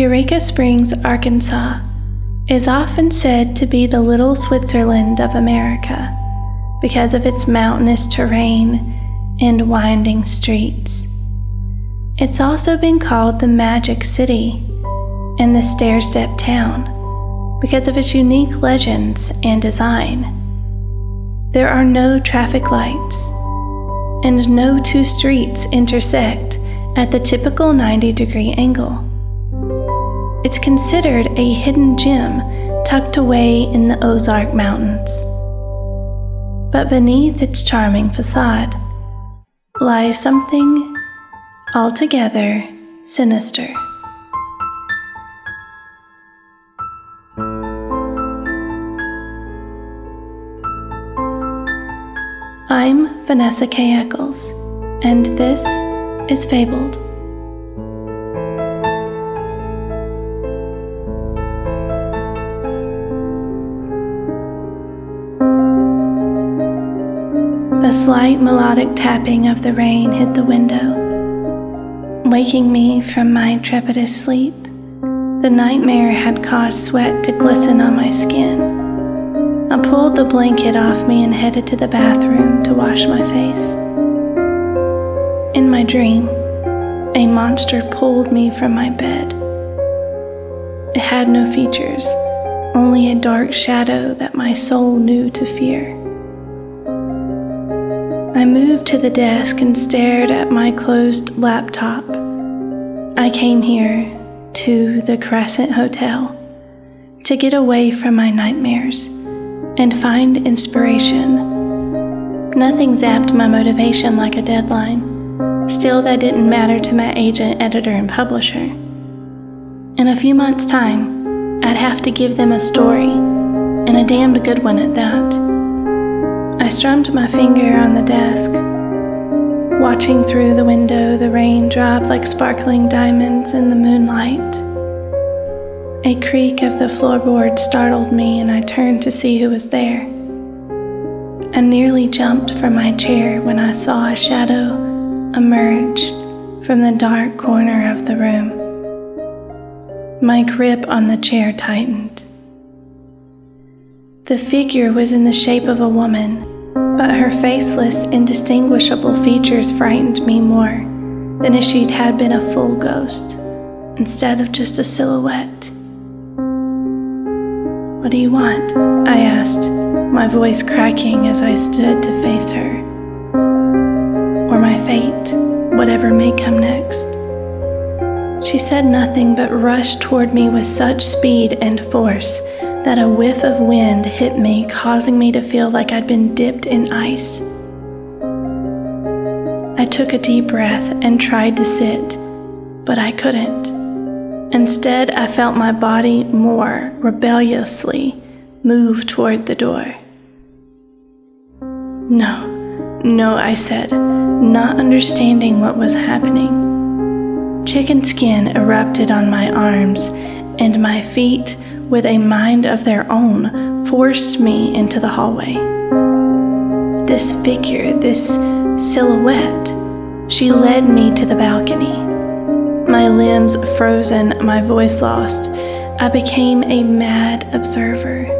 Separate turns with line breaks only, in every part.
Eureka Springs, Arkansas is often said to be the little Switzerland of America because of its mountainous terrain and winding streets. It's also been called the Magic City and the Stair Step Town because of its unique legends and design. There are no traffic lights, and no two streets intersect at the typical 90 degree angle. It's considered a hidden gem tucked away in the Ozark Mountains. But beneath its charming facade lies something altogether sinister. I'm Vanessa K. Eccles, and this is Fabled. The slight melodic tapping of the rain hit the window, waking me from my trepidous sleep. The nightmare had caused sweat to glisten on my skin. I pulled the blanket off me and headed to the bathroom to wash my face. In my dream, a monster pulled me from my bed. It had no features, only a dark shadow that my soul knew to fear. I moved to the desk and stared at my closed laptop. I came here to the Crescent Hotel to get away from my nightmares and find inspiration. Nothing zapped my motivation like a deadline. Still, that didn't matter to my agent, editor, and publisher. In a few months' time, I'd have to give them a story, and a damned good one at that. I strummed my finger on the desk. Watching through the window, the rain dropped like sparkling diamonds in the moonlight. A creak of the floorboard startled me, and I turned to see who was there. I nearly jumped from my chair when I saw a shadow emerge from the dark corner of the room. My grip on the chair tightened. The figure was in the shape of a woman, but her faceless, indistinguishable features frightened me more than if she'd had been a full ghost instead of just a silhouette. What do you want? I asked, my voice cracking as I stood to face her. Or my fate, whatever may come next. She said nothing but rushed toward me with such speed and force that a whiff of wind hit me, causing me to feel like I'd been dipped in ice. I took a deep breath and tried to sit, but I couldn't. Instead, I felt my body more rebelliously move toward the door. No, no, I said, not understanding what was happening. Chicken skin erupted on my arms, and my feet with a mind of their own, forced me into the hallway. This figure, this silhouette, she led me to the balcony. My limbs frozen, my voice lost, I became a mad observer.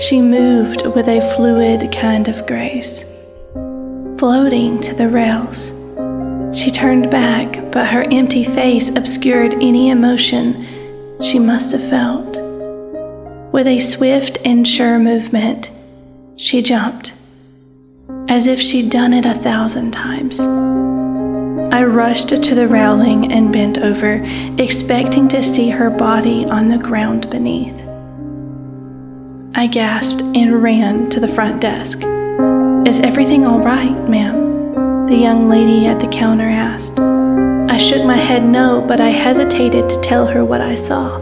She moved with a fluid kind of grace, floating to the rails. She turned back, but her empty face obscured any emotion she must have felt. With a swift and sure movement, she jumped, as if she'd done it a thousand times. I rushed to the railing and bent over, expecting to see her body on the ground beneath. I gasped and ran to the front desk. Is everything all right, ma'am? The young lady at the counter asked. I shook my head no, but I hesitated to tell her what I saw.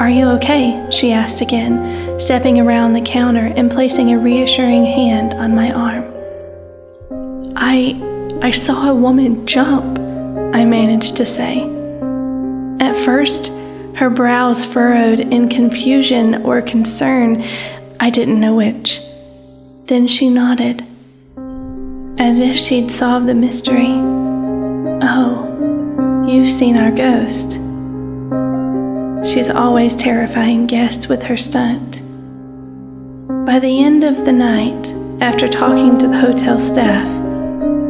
Are you okay? she asked again, stepping around the counter and placing a reassuring hand on my arm. I I saw a woman jump, I managed to say. At first, her brows furrowed in confusion or concern, I didn't know which. Then she nodded, as if she'd solved the mystery. Oh, you've seen our ghost. She's always terrifying guests with her stunt. By the end of the night, after talking to the hotel staff,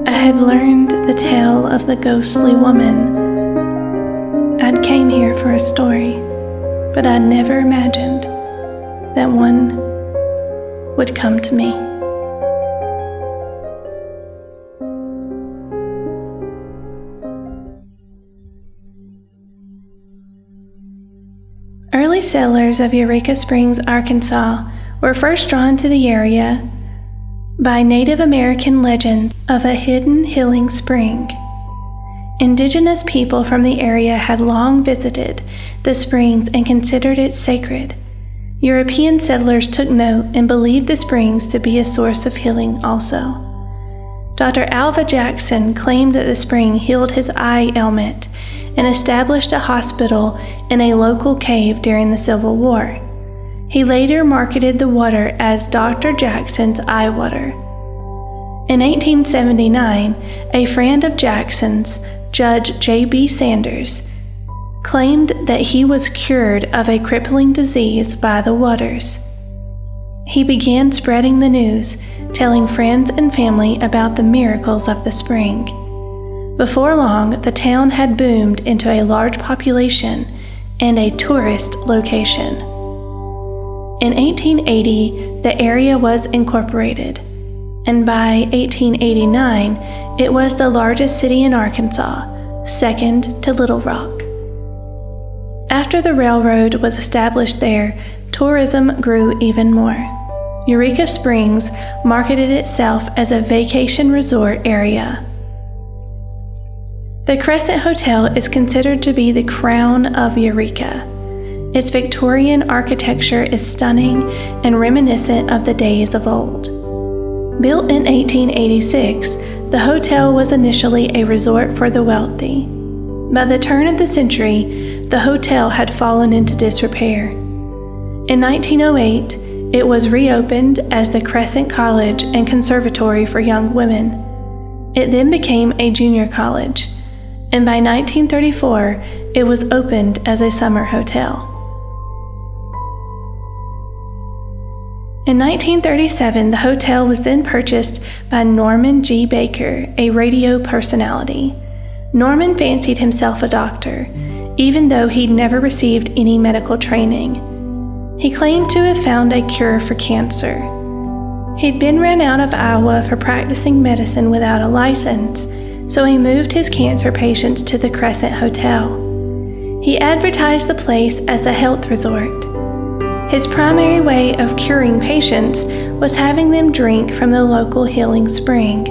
I had learned the tale of the ghostly woman. I'd came here for a story, but I'd never imagined that one would come to me. Settlers of Eureka Springs, Arkansas, were first drawn to the area by Native American legend of a hidden healing spring. Indigenous people from the area had long visited the springs and considered it sacred. European settlers took note and believed the springs to be a source of healing also. Dr. Alva Jackson claimed that the spring healed his eye ailment and established a hospital in a local cave during the Civil War. He later marketed the water as Dr. Jackson's eye water. In 1879, a friend of Jackson's, Judge J.B. Sanders, claimed that he was cured of a crippling disease by the waters. He began spreading the news, telling friends and family about the miracles of the spring. Before long, the town had boomed into a large population and a tourist location. In 1880, the area was incorporated, and by 1889, it was the largest city in Arkansas, second to Little Rock. After the railroad was established there, tourism grew even more. Eureka Springs marketed itself as a vacation resort area. The Crescent Hotel is considered to be the crown of Eureka. Its Victorian architecture is stunning and reminiscent of the days of old. Built in 1886, the hotel was initially a resort for the wealthy. By the turn of the century, the hotel had fallen into disrepair. In 1908, it was reopened as the Crescent College and Conservatory for Young Women. It then became a junior college, and by 1934, it was opened as a summer hotel. In 1937, the hotel was then purchased by Norman G. Baker, a radio personality. Norman fancied himself a doctor, even though he'd never received any medical training. He claimed to have found a cure for cancer. He'd been run out of Iowa for practicing medicine without a license, so he moved his cancer patients to the Crescent Hotel. He advertised the place as a health resort. His primary way of curing patients was having them drink from the local healing spring.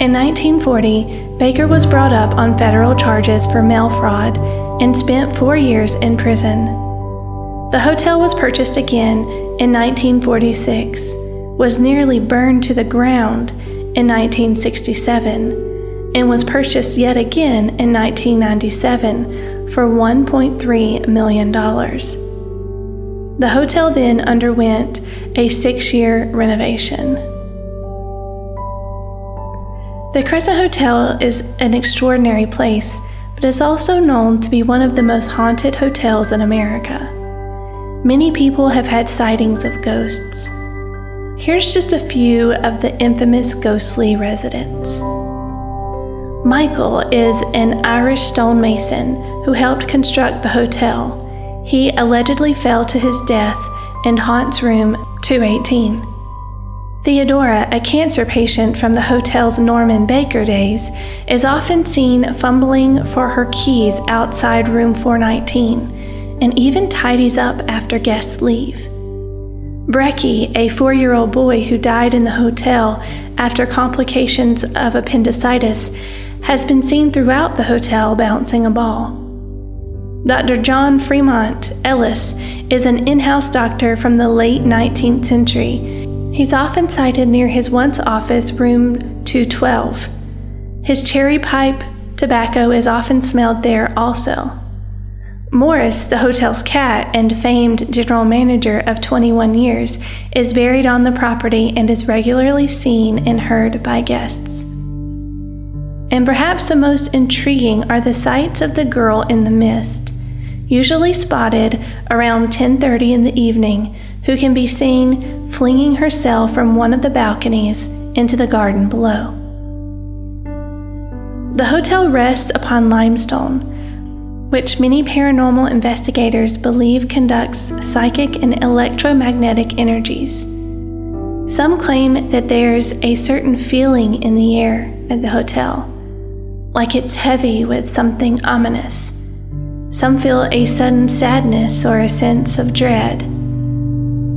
In 1940, Baker was brought up on federal charges for mail fraud and spent four years in prison. The hotel was purchased again in 1946, was nearly burned to the ground in 1967, and was purchased yet again in 1997 for $1.3 million. The hotel then underwent a six year renovation. The Crescent Hotel is an extraordinary place, but is also known to be one of the most haunted hotels in America. Many people have had sightings of ghosts. Here's just a few of the infamous ghostly residents. Michael is an Irish stonemason who helped construct the hotel he allegedly fell to his death in haunts room 218. Theodora, a cancer patient from the hotel's Norman Baker days, is often seen fumbling for her keys outside room 419 and even tidies up after guests leave. Brecky, a four year old boy who died in the hotel after complications of appendicitis, has been seen throughout the hotel bouncing a ball. Dr. John Fremont Ellis is an in house doctor from the late 19th century. He's often sighted near his once office, room 212. His cherry pipe tobacco is often smelled there also. Morris, the hotel's cat and famed general manager of 21 years, is buried on the property and is regularly seen and heard by guests. And perhaps the most intriguing are the sights of the girl in the mist. usually spotted around 10:30 in the evening, who can be seen flinging herself from one of the balconies into the garden below. The hotel rests upon limestone, which many paranormal investigators believe conducts psychic and electromagnetic energies. Some claim that there's a certain feeling in the air at the hotel, like it's heavy with something ominous. Some feel a sudden sadness or a sense of dread.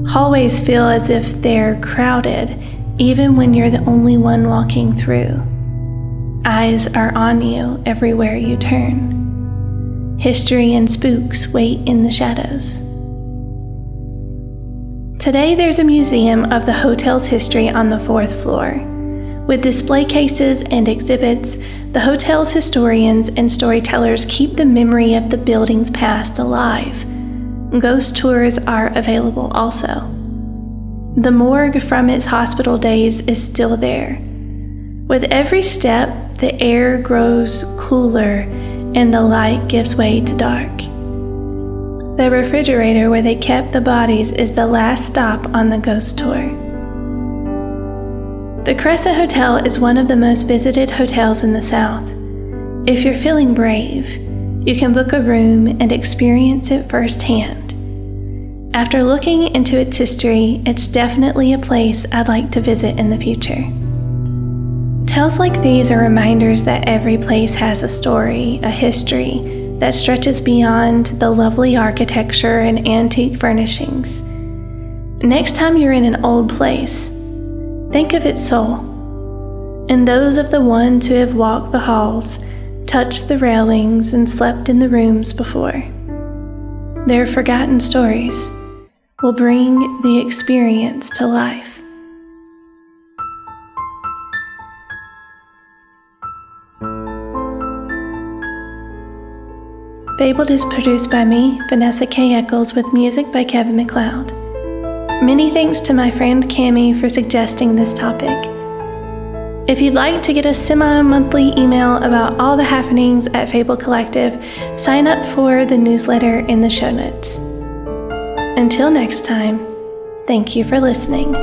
Hallways feel as if they're crowded, even when you're the only one walking through. Eyes are on you everywhere you turn. History and spooks wait in the shadows. Today, there's a museum of the hotel's history on the fourth floor. With display cases and exhibits, the hotel's historians and storytellers keep the memory of the building's past alive. Ghost tours are available also. The morgue from its hospital days is still there. With every step, the air grows cooler and the light gives way to dark. The refrigerator where they kept the bodies is the last stop on the ghost tour. The Crescent Hotel is one of the most visited hotels in the South. If you're feeling brave, you can book a room and experience it firsthand. After looking into its history, it's definitely a place I'd like to visit in the future. Tales like these are reminders that every place has a story, a history that stretches beyond the lovely architecture and antique furnishings. Next time you're in an old place, think of its soul and those of the ones who have walked the halls, touched the railings, and slept in the rooms before. Their forgotten stories will bring the experience to life. Fabled is produced by me, Vanessa K. Eccles, with music by Kevin MacLeod. Many thanks to my friend Cami for suggesting this topic. If you'd like to get a semi monthly email about all the happenings at Fable Collective, sign up for the newsletter in the show notes. Until next time, thank you for listening.